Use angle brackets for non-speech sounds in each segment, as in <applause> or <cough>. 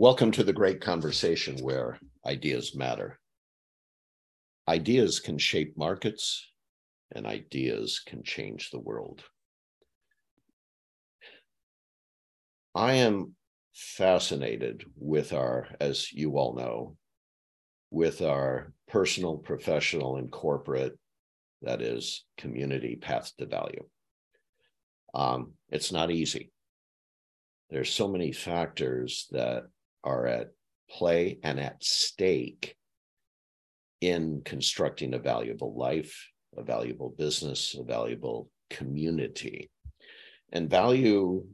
Welcome to the great conversation where ideas matter. Ideas can shape markets, and ideas can change the world. I am fascinated with our, as you all know, with our personal, professional, and corporate, that is, community path to value. Um, it's not easy. There's so many factors that are at play and at stake in constructing a valuable life, a valuable business, a valuable community. And value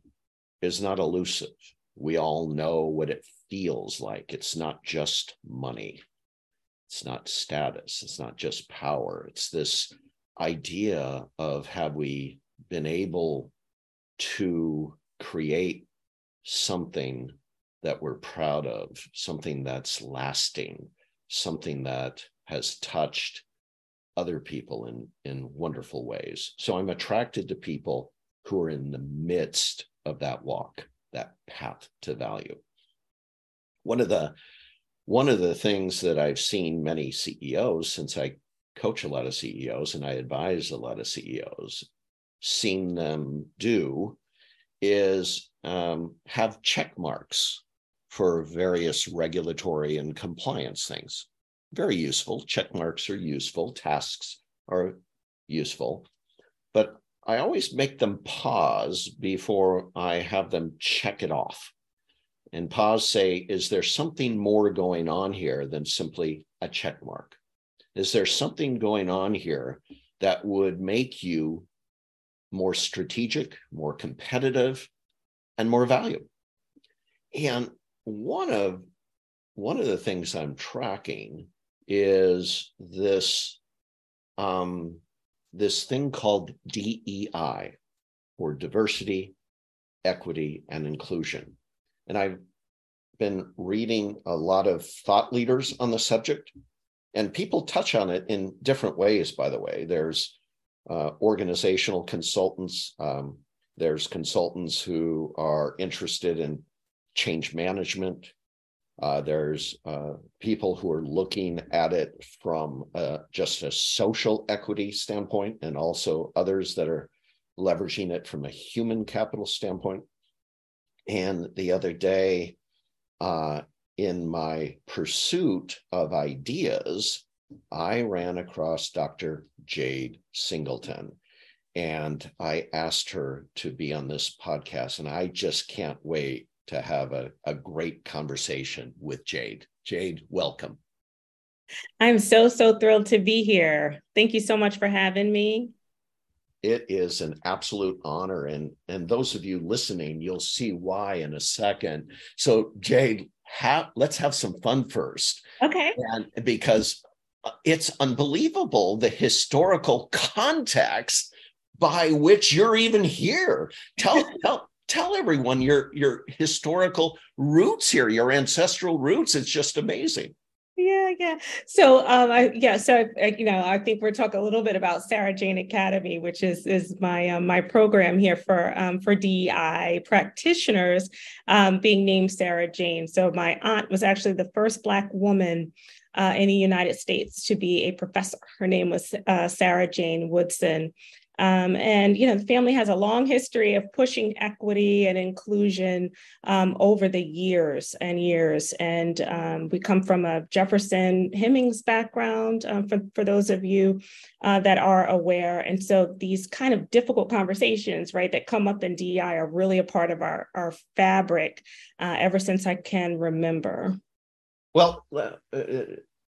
is not elusive. We all know what it feels like. It's not just money, it's not status, it's not just power. It's this idea of have we been able to create something that we're proud of, something that's lasting, something that has touched other people in, in wonderful ways. So I'm attracted to people who are in the midst of that walk, that path to value. One of the one of the things that I've seen many CEOs since I coach a lot of CEOs and I advise a lot of CEOs, seen them do is um, have check marks for various regulatory and compliance things. Very useful. Check marks are useful. Tasks are useful. But I always make them pause before I have them check it off. And pause, say, is there something more going on here than simply a check mark? Is there something going on here that would make you more strategic, more competitive, and more valuable? And one of one of the things I'm tracking is this um, this thing called DEI, or diversity, equity, and inclusion. And I've been reading a lot of thought leaders on the subject, and people touch on it in different ways. By the way, there's uh, organizational consultants. Um, there's consultants who are interested in change management. Uh, there's uh, people who are looking at it from uh, just a social equity standpoint, and also others that are leveraging it from a human capital standpoint. And the other day, uh, in my pursuit of ideas, I ran across Dr. Jade Singleton. And I asked her to be on this podcast, and I just can't wait to have a, a great conversation with Jade. Jade, welcome. I'm so, so thrilled to be here. Thank you so much for having me. It is an absolute honor. And, and those of you listening, you'll see why in a second. So, Jade, have, let's have some fun first. Okay. And because uh, it's unbelievable the historical context by which you're even here. Tell, <laughs> tell, tell everyone your your historical roots here, your ancestral roots. It's just amazing. Yeah, yeah. So, um, I yeah. So, I, you know, I think we're talking a little bit about Sarah Jane Academy, which is is my um, my program here for um, for DEI practitioners, um, being named Sarah Jane. So, my aunt was actually the first Black woman uh, in the United States to be a professor. Her name was uh, Sarah Jane Woodson. Um, and you know, the family has a long history of pushing equity and inclusion um, over the years and years. And um, we come from a Jefferson Hemings background, um, for, for those of you uh, that are aware. And so these kind of difficult conversations, right, that come up in DEI are really a part of our, our fabric uh, ever since I can remember. Well, uh, uh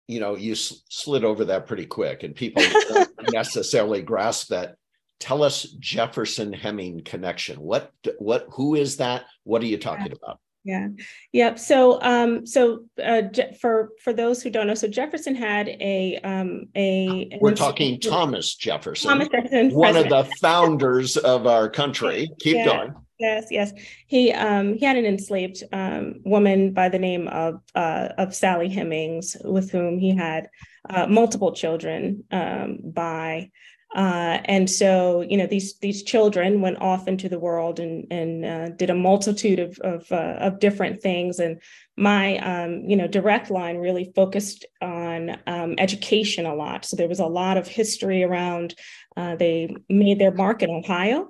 you know, you slid over that pretty quick, and people don't <laughs> necessarily grasp that tell us Jefferson Heming connection. What what who is that? What are you talking yeah. about? Yeah. Yep. So, um, so uh, Je- for for those who don't know, so Jefferson had a um, a. We're talking Thomas Jefferson, Thomas Jefferson, one president. of the founders of our country. Keep yeah. going. Yes, yes. He um, he had an enslaved um, woman by the name of uh, of Sally Hemings, with whom he had uh, multiple children um, by Uh, and so, you know, these these children went off into the world and and uh, did a multitude of of, uh, of different things. And my, um, you know, direct line really focused on um, education a lot. So there was a lot of history around. Uh, they made their mark in Ohio.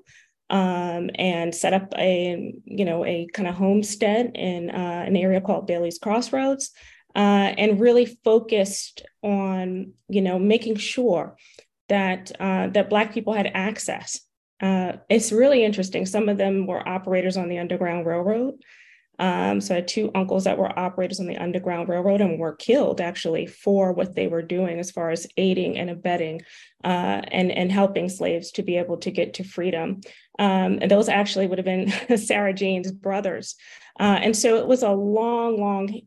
Um, and set up a you know a kind of homestead in uh, an area called Bailey's Crossroads, uh, and really focused on you know making sure that uh, that Black people had access. Uh, it's really interesting. Some of them were operators on the Underground Railroad. Um, so I had two uncles that were operators on the Underground Railroad and were killed actually for what they were doing as far as aiding and abetting uh, and, and helping slaves to be able to get to freedom. Um, and those actually would have been <laughs> Sarah Jane's brothers. Uh, and so it was a long, long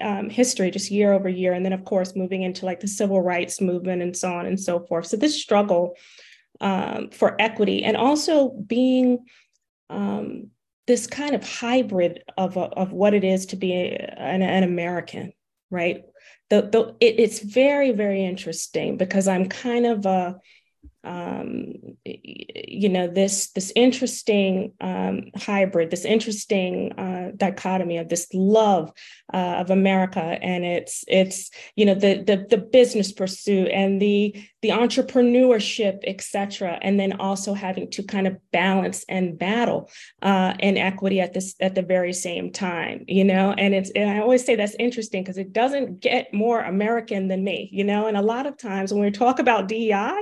um, history, just year over year. And then, of course, moving into like the civil rights movement and so on and so forth. So, this struggle um, for equity and also being um, this kind of hybrid of, of what it is to be an, an American, right? The, the, it, it's very, very interesting because I'm kind of a, um, you know this this interesting um, hybrid, this interesting uh, dichotomy of this love uh, of America and it's it's you know the the the business pursuit and the the entrepreneurship, etc., and then also having to kind of balance and battle uh, inequity at this at the very same time, you know. And it's and I always say that's interesting because it doesn't get more American than me, you know. And a lot of times when we talk about DEI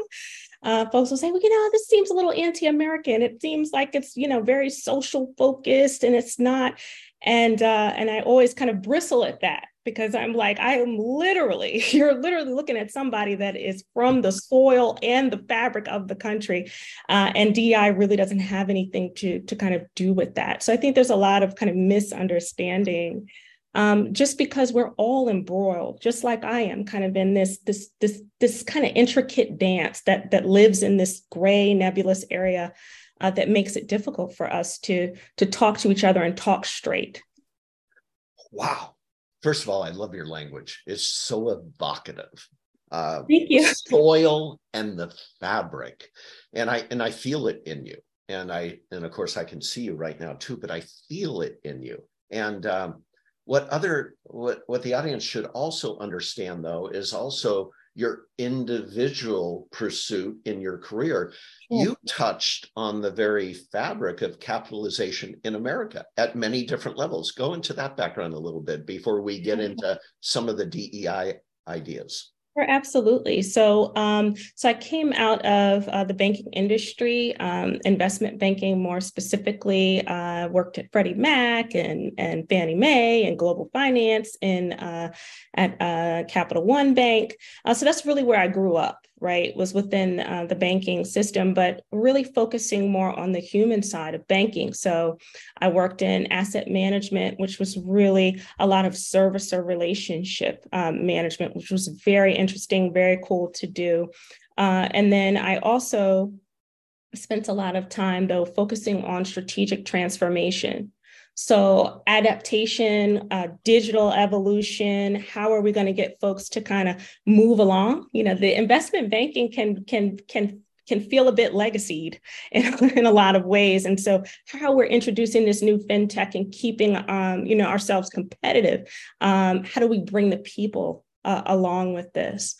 uh, folks will say, well, you know, this seems a little anti-American. It seems like it's, you know, very social focused and it's not. And uh, and I always kind of bristle at that because I'm like, I am literally, <laughs> you're literally looking at somebody that is from the soil and the fabric of the country. Uh, and DI really doesn't have anything to, to kind of do with that. So I think there's a lot of kind of misunderstanding um, just because we're all embroiled, just like I am, kind of in this this this this kind of intricate dance that that lives in this gray nebulous area uh, that makes it difficult for us to to talk to each other and talk straight. Wow! First of all, I love your language. It's so evocative. Uh, Thank you. Soil and the fabric, and I and I feel it in you, and I and of course I can see you right now too, but I feel it in you, and um, what other what what the audience should also understand though is also your individual pursuit in your career. You touched on the very fabric of capitalization in america at many different levels. Go into that background a little bit before we get <laughs> into some of the dei ideas Sure, absolutely. So, um, so I came out of uh, the banking industry, um, investment banking more specifically. Uh, worked at Freddie Mac and and Fannie Mae and Global Finance in uh, at uh, Capital One Bank. Uh, so that's really where I grew up right, was within uh, the banking system, but really focusing more on the human side of banking. So I worked in asset management, which was really a lot of servicer relationship um, management, which was very interesting, very cool to do. Uh, and then I also spent a lot of time, though, focusing on strategic transformation. So, adaptation, uh, digital evolution, how are we going to get folks to kind of move along? You know, the investment banking can can can can feel a bit legacied <laughs> in, in a lot of ways. And so how we're introducing this new fintech and keeping um, you know ourselves competitive, um, how do we bring the people uh, along with this?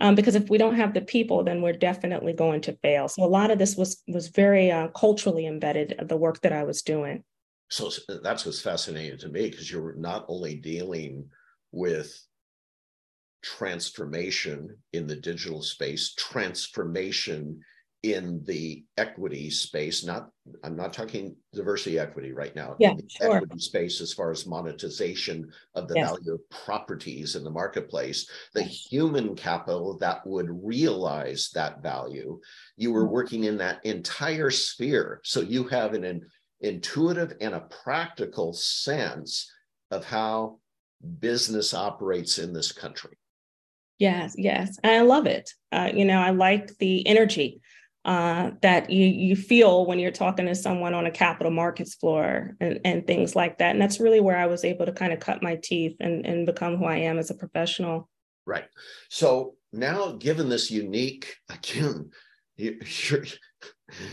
Um, because if we don't have the people, then we're definitely going to fail. So a lot of this was was very uh, culturally embedded, the work that I was doing so that's what's fascinating to me because you're not only dealing with transformation in the digital space transformation in the equity space not i'm not talking diversity equity right now yeah sure. equity space as far as monetization of the yes. value of properties in the marketplace the human capital that would realize that value you were mm-hmm. working in that entire sphere so you have an intuitive and a practical sense of how business operates in this country. Yes, yes, and I love it. Uh, you know, I like the energy uh, that you you feel when you're talking to someone on a capital markets floor and, and things like that. And that's really where I was able to kind of cut my teeth and, and become who I am as a professional. Right. So now, given this unique, again, <laughs> you,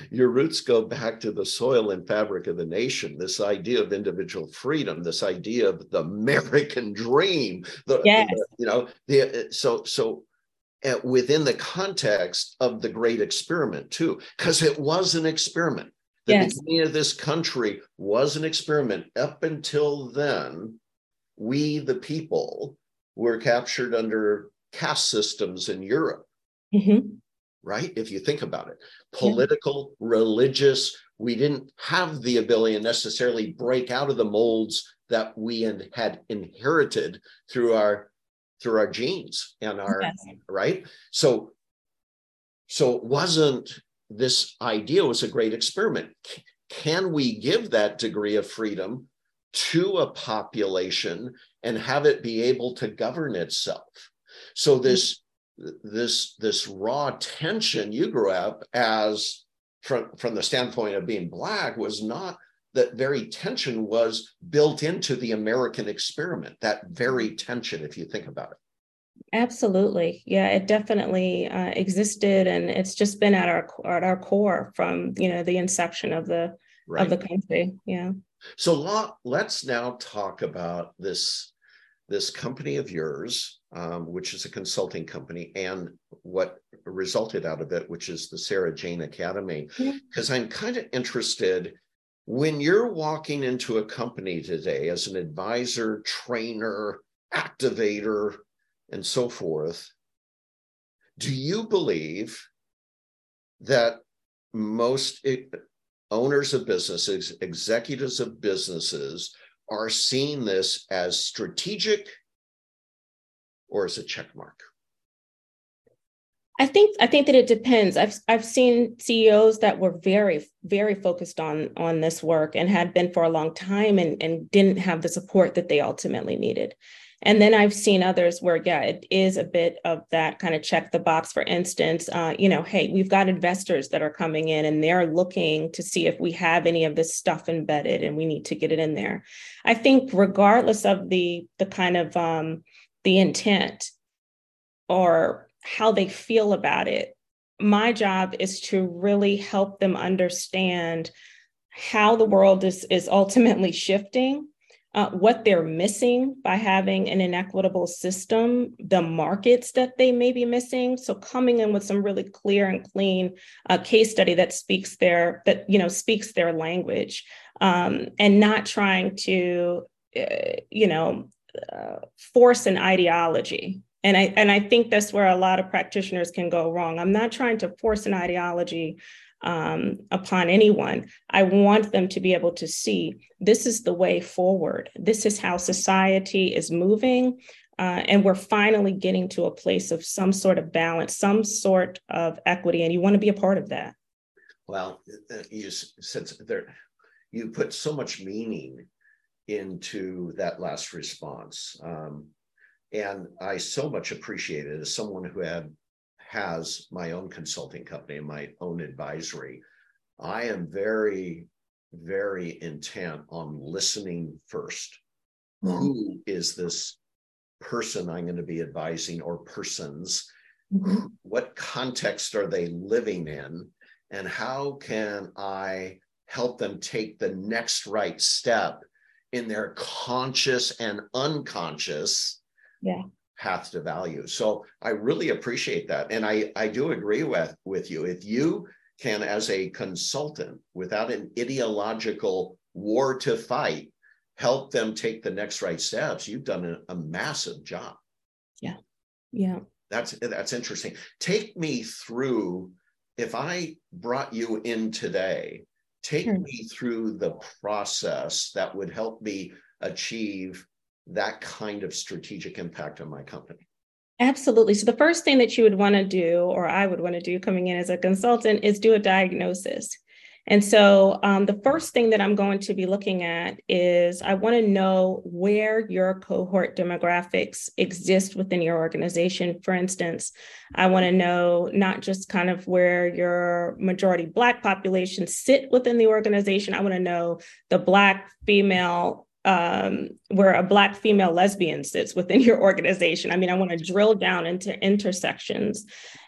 your roots go back to the soil and fabric of the nation this idea of individual freedom this idea of the american <laughs> dream the, yes. the you know the so so uh, within the context of the great experiment too because it was an experiment the yes. beginning of this country was an experiment up until then we the people were captured under caste systems in europe mm-hmm right? If you think about it, political, yeah. religious, we didn't have the ability to necessarily break out of the molds that we had inherited through our through our genes and our yes. right. So so it wasn't this idea was a great experiment. Can we give that degree of freedom to a population and have it be able to govern itself? So this this this raw tension you grew up as from from the standpoint of being black was not that very tension was built into the American experiment. That very tension, if you think about it. Absolutely, yeah, it definitely uh, existed, and it's just been at our at our core from you know the inception of the right. of the country. Yeah. So let's now talk about this this company of yours, um, which is a consulting company, and what resulted out of it, which is the Sarah Jane Academy. Because I'm kind of interested when you're walking into a company today as an advisor, trainer, activator, and so forth. Do you believe that most owners of businesses, executives of businesses, are seeing this as strategic or as a check mark? I think I think that it depends. I've I've seen CEOs that were very very focused on on this work and had been for a long time and and didn't have the support that they ultimately needed. And then I've seen others where, yeah, it is a bit of that kind of check the box. For instance, uh, you know, hey, we've got investors that are coming in and they're looking to see if we have any of this stuff embedded and we need to get it in there. I think regardless of the the kind of um, the intent or how they feel about it, my job is to really help them understand how the world is is ultimately shifting uh, what they're missing by having an inequitable system, the markets that they may be missing. So coming in with some really clear and clean uh, case study that speaks their that you know speaks their language, um, and not trying to uh, you know uh, force an ideology. And I and I think that's where a lot of practitioners can go wrong. I'm not trying to force an ideology um, upon anyone. I want them to be able to see this is the way forward. This is how society is moving. Uh, and we're finally getting to a place of some sort of balance, some sort of equity, and you want to be a part of that. Well, uh, you said there, you put so much meaning into that last response, um, and I so much appreciate it as someone who had has my own consulting company and my own advisory, I am very, very intent on listening 1st mm-hmm. Who is this person I'm going to be advising or persons? Mm-hmm. What context are they living in? And how can I help them take the next right step in their conscious and unconscious yeah path to value. So I really appreciate that. And I, I do agree with, with you. If you can, as a consultant, without an ideological war to fight, help them take the next right steps, you've done a, a massive job. Yeah. Yeah. That's that's interesting. Take me through if I brought you in today, take sure. me through the process that would help me achieve that kind of strategic impact on my company? Absolutely. So, the first thing that you would want to do, or I would want to do coming in as a consultant, is do a diagnosis. And so, um, the first thing that I'm going to be looking at is I want to know where your cohort demographics exist within your organization. For instance, I want to know not just kind of where your majority Black population sit within the organization, I want to know the Black female um, where a Black female lesbian sits within <laughs> your organization. I mean, I want to drill down into intersections.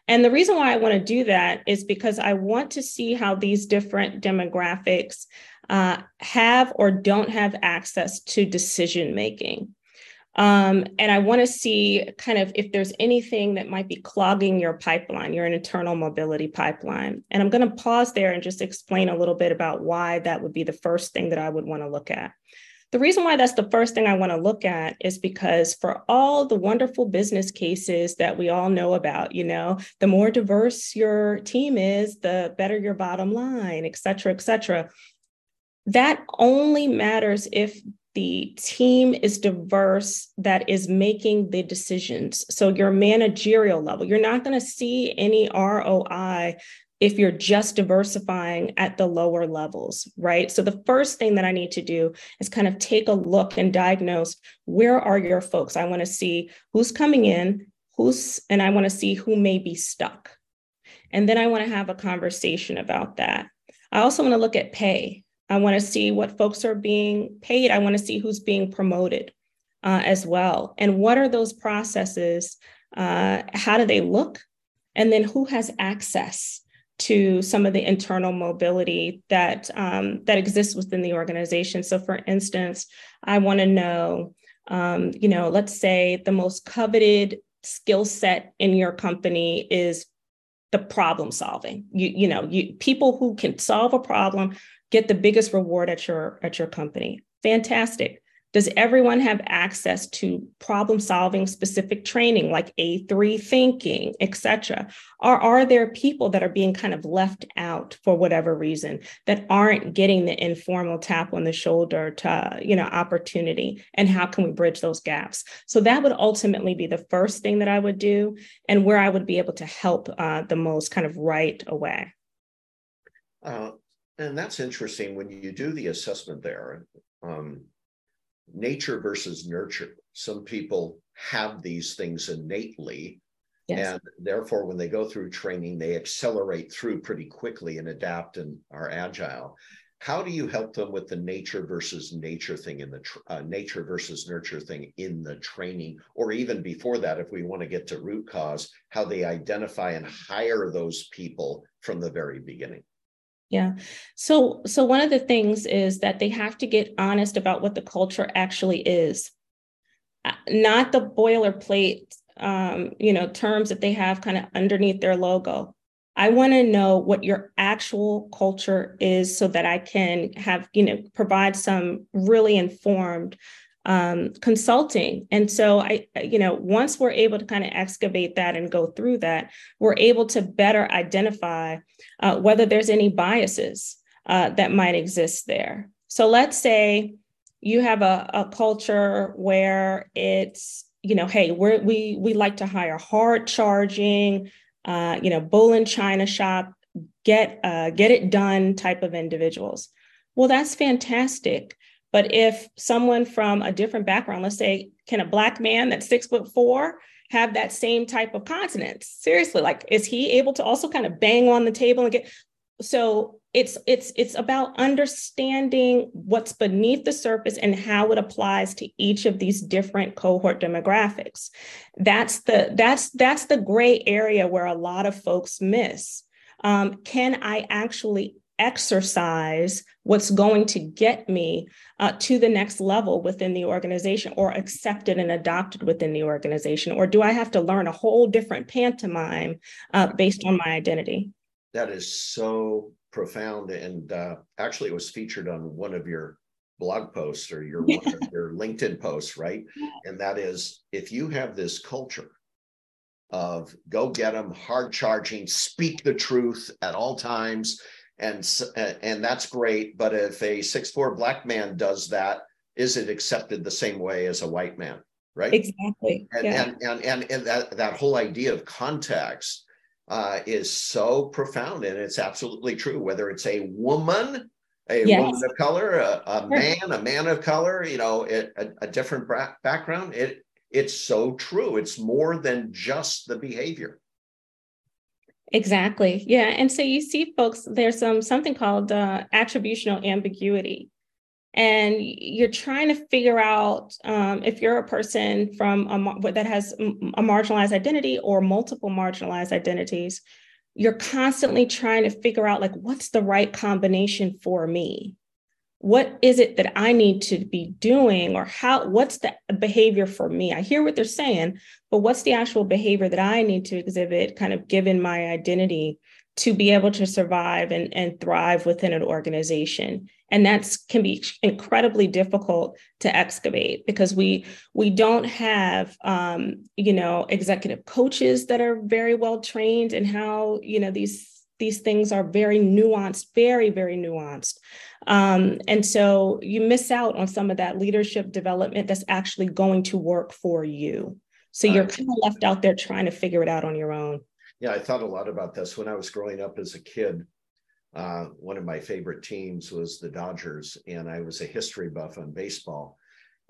And the reason why I want to do that is because I want to see how these different demographics uh, have or don't have access to decision making. Um, and I want to see kind of if there's anything that might be clogging your pipeline, your internal mobility pipeline. And I'm going to pause there and just explain a little bit about why that would be the first thing that I would want to look at. The reason why that's the first thing I want to look at is because for all the wonderful business cases that we all know about, you know, the more diverse your team is, the better your bottom line, et cetera, et cetera. That only matters if the team is diverse that is making the decisions. So, your managerial level, you're not going to see any ROI if you're just diversifying at the lower levels, right? So, the first thing that I need to do is kind of take a look and diagnose where are your folks? I want to see who's coming in, who's, and I want to see who may be stuck. And then I want to have a conversation about that. I also want to look at pay. I want to see what folks are being paid. I want to see who's being promoted uh, as well. And what are those processes? Uh, how do they look? And then who has access to some of the internal mobility that um, that exists within the organization. So, for instance, I want to know, um, you know, let's say the most coveted skill set in your company is the problem solving. You you know, you people who can solve a problem get the biggest reward at your at your company. Fantastic. Does everyone have access to problem solving specific training like A3 thinking, etc.? Or are there people that are being kind of left out for whatever reason that aren't getting the informal tap on the shoulder to, you know, opportunity? And how can we bridge those gaps? So that would ultimately be the first thing that I would do and where I would be able to help uh, the most kind of right away. Uh, and that's interesting when you do the assessment there. Um, nature versus nurture. Some people have these things innately. Yes. And therefore, when they go through training, they accelerate through pretty quickly and adapt and are agile. How do you help them with the nature versus nature thing in the uh, nature versus nurture thing in the training, or even before that, if we want to get to root cause, how they identify and hire those people from the very beginning? Yeah. So so one of the things is that they have to get honest about what the culture actually is. Uh, not the boilerplate um, you know, terms that they have kind of underneath their logo. I want to know what your actual culture is so that I can have, you know, provide some really informed um, consulting. And so I, you know, once we're able to kind of excavate that and go through that, we're able to better identify uh, whether there's any biases uh, that might exist there. So let's say you have a, a culture where it's, you know, hey, we're, we we like to hire hard charging, uh, you know, bull in China shop, get uh, get it done type of individuals. Well, that's fantastic. But if someone from a different background, let's say, can a black man that's six foot four have that same type of continence? Seriously, like, is he able to also kind of bang on the table and get? So it's it's it's about understanding what's beneath the surface and how it applies to each of these different cohort demographics. That's the that's that's the gray area where a lot of folks miss. Um, can I actually exercise what's going to get me uh, to the next level within the organization or accepted and adopted within the organization? Or do I have to learn a whole different pantomime uh, based on my identity? That is so profound. And uh, actually, it was featured on one of your blog posts or your, <laughs> your LinkedIn posts, right? And that is if you have this culture of go get them, hard charging, speak the truth at all times, and and that's great. But if a six four black man does that, is it accepted the same way as a white man? Right. Exactly. And yeah. and, and, and and that that whole idea of context uh, is so profound, and it's absolutely true. Whether it's a woman, a yes. woman of color, a, a man, a man of color, you know, it, a, a different background, it it's so true. It's more than just the behavior. Exactly. Yeah. And so you see folks, there's some something called uh, attributional ambiguity. and you're trying to figure out um, if you're a person from a, that has a marginalized identity or multiple marginalized identities you're constantly trying to figure out like what's the right combination for me what is it that i need to be doing or how what's the behavior for me? I hear what they're saying but what's the actual behavior that i need to exhibit kind of given my identity to be able to survive and, and thrive within an organization? And that's can be incredibly difficult to excavate because we we don't have um, you know executive coaches that are very well trained in how you know these these things are very nuanced very very nuanced um, and so you miss out on some of that leadership development that's actually going to work for you so you're kind of left out there trying to figure it out on your own yeah, I thought a lot about this when I was growing up as a kid. Uh, one of my favorite teams was the Dodgers, and I was a history buff on baseball.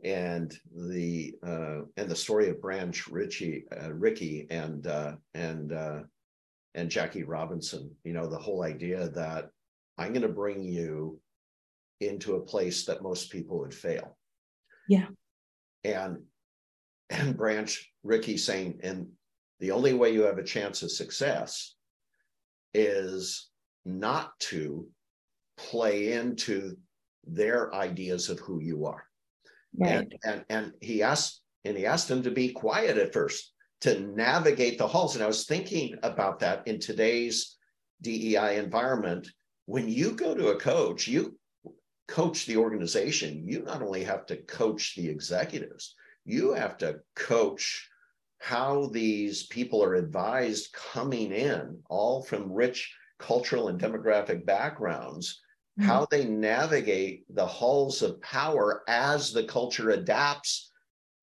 And the uh, and the story of Branch Richie, uh, Rickey, and uh, and uh, and Jackie Robinson. You know, the whole idea that I'm going to bring you into a place that most people would fail. Yeah. And and Branch Rickey saying, and the only way you have a chance of success is not to play into their ideas of who you are. Right. And, and and he asked and he asked him to be quiet at first to navigate the halls. And I was thinking about that in today's DEI environment. When you go to a coach, you coach the organization. You not only have to coach the executives, you have to coach how these people are advised coming in, all from rich cultural and demographic backgrounds, mm-hmm. how they navigate the halls of power as the culture adapts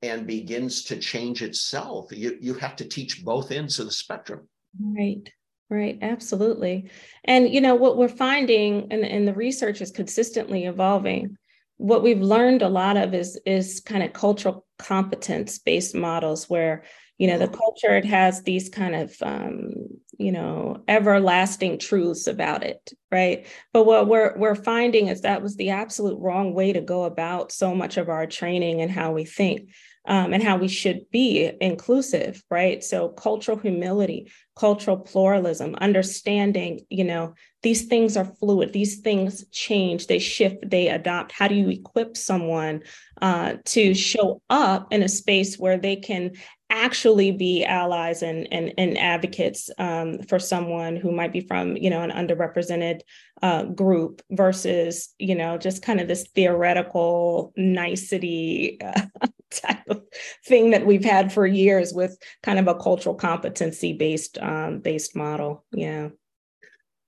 and begins to change itself. You, you have to teach both ends of the spectrum. Right. Right, absolutely. And you know what we're finding and, and the research is consistently evolving. What we've learned a lot of is is kind of cultural competence based models where you know the culture it has these kind of um, you know everlasting truths about it right but what we're we're finding is that was the absolute wrong way to go about so much of our training and how we think um, and how we should be inclusive right? So cultural humility cultural pluralism understanding you know these things are fluid these things change they shift they adopt. How do you equip someone uh, to show up in a space where they can actually be allies and and, and advocates um, for someone who might be from you know an underrepresented uh, group versus you know just kind of this theoretical nicety uh, type of thing that we've had for years with kind of a cultural competency based um, based model. Yeah.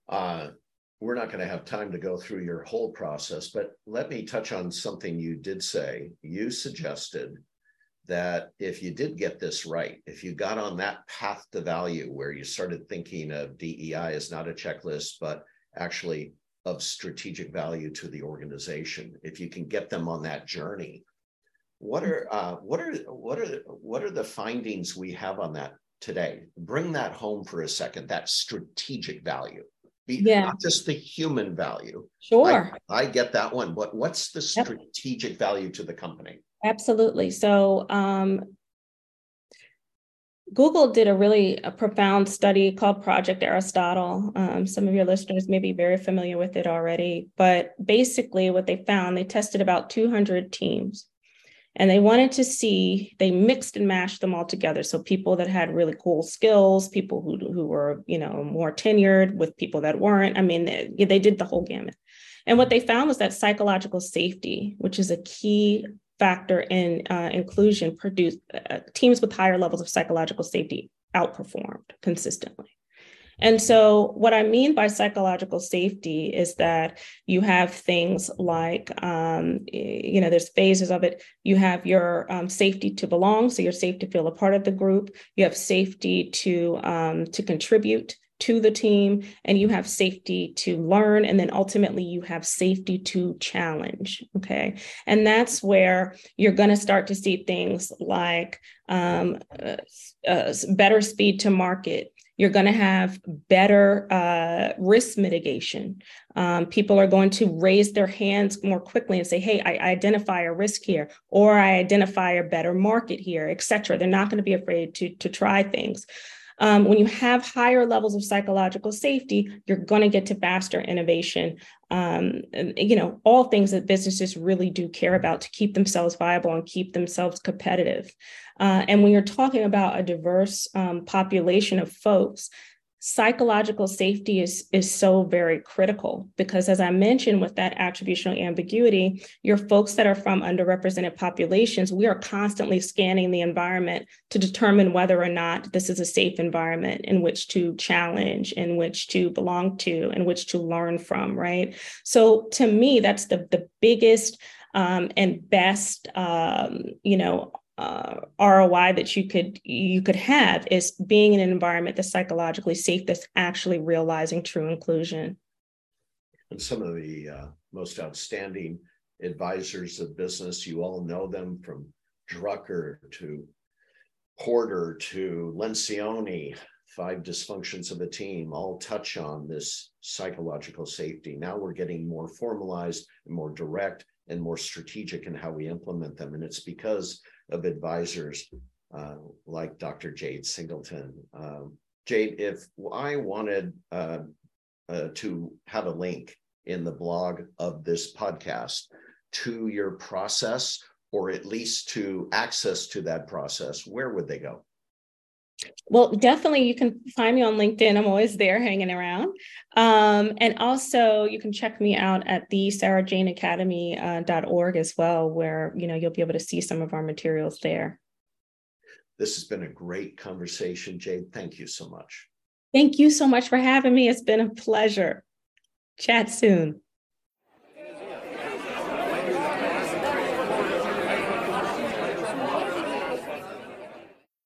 Uh, we're not going to have time to go through your whole process but let me touch on something you did say. You suggested that if you did get this right, if you got on that path to value where you started thinking of DEI as not a checklist, but actually of strategic value to the organization, if you can get them on that journey, what are uh, what are what are what are the findings we have on that today? Bring that home for a second. That strategic value, Be, yeah. not just the human value. Sure, I, I get that one, but what's the strategic yep. value to the company? Absolutely. So um, Google did a really a profound study called Project Aristotle. Um, some of your listeners may be very familiar with it already, but basically, what they found, they tested about 200 teams and they wanted to see, they mixed and mashed them all together. So, people that had really cool skills, people who, who were, you know, more tenured with people that weren't. I mean, they, they did the whole gamut. And what they found was that psychological safety, which is a key factor in uh, inclusion produced uh, teams with higher levels of psychological safety outperformed consistently. And so, what I mean by psychological safety is that you have things like, um, you know, there's phases of it. You have your um, safety to belong, so you're safe to feel a part of the group. You have safety to um, to contribute, to the team and you have safety to learn and then ultimately you have safety to challenge okay and that's where you're going to start to see things like um, uh, uh, better speed to market you're going to have better uh, risk mitigation. Um, people are going to raise their hands more quickly and say, hey, I identify a risk here, or I identify a better market here, et cetera. They're not going to be afraid to, to try things. Um, when you have higher levels of psychological safety, you're going to get to faster innovation. Um, and, you know, all things that businesses really do care about to keep themselves viable and keep themselves competitive. Uh, and when you're talking about a diverse um, population of folks, psychological safety is is so very critical because as i mentioned with that attributional ambiguity your folks that are from underrepresented populations we are constantly scanning the environment to determine whether or not this is a safe environment in which to challenge in which to belong to in which to learn from right? So to me that's the the biggest um, and best um, you know uh, ROI that you could you could have is being in an environment that's psychologically safe, that's actually realizing true inclusion. And some of the uh, most outstanding advisors of business, you all know them from Drucker to Porter to Lencioni, five dysfunctions of a team, all touch on this psychological safety. Now we're getting more formalized and more direct and more strategic in how we implement them. And it's because of advisors uh, like Dr. Jade Singleton. Um, Jade, if I wanted uh, uh, to have a link in the blog of this podcast to your process, or at least to access to that process, where would they go? Well, definitely you can find me on LinkedIn. I'm always there hanging around. Um, and also you can check me out at the sarahjaneacademy.org uh, as well, where you know you'll be able to see some of our materials there. This has been a great conversation, Jade. Thank you so much. Thank you so much for having me. It's been a pleasure. Chat soon.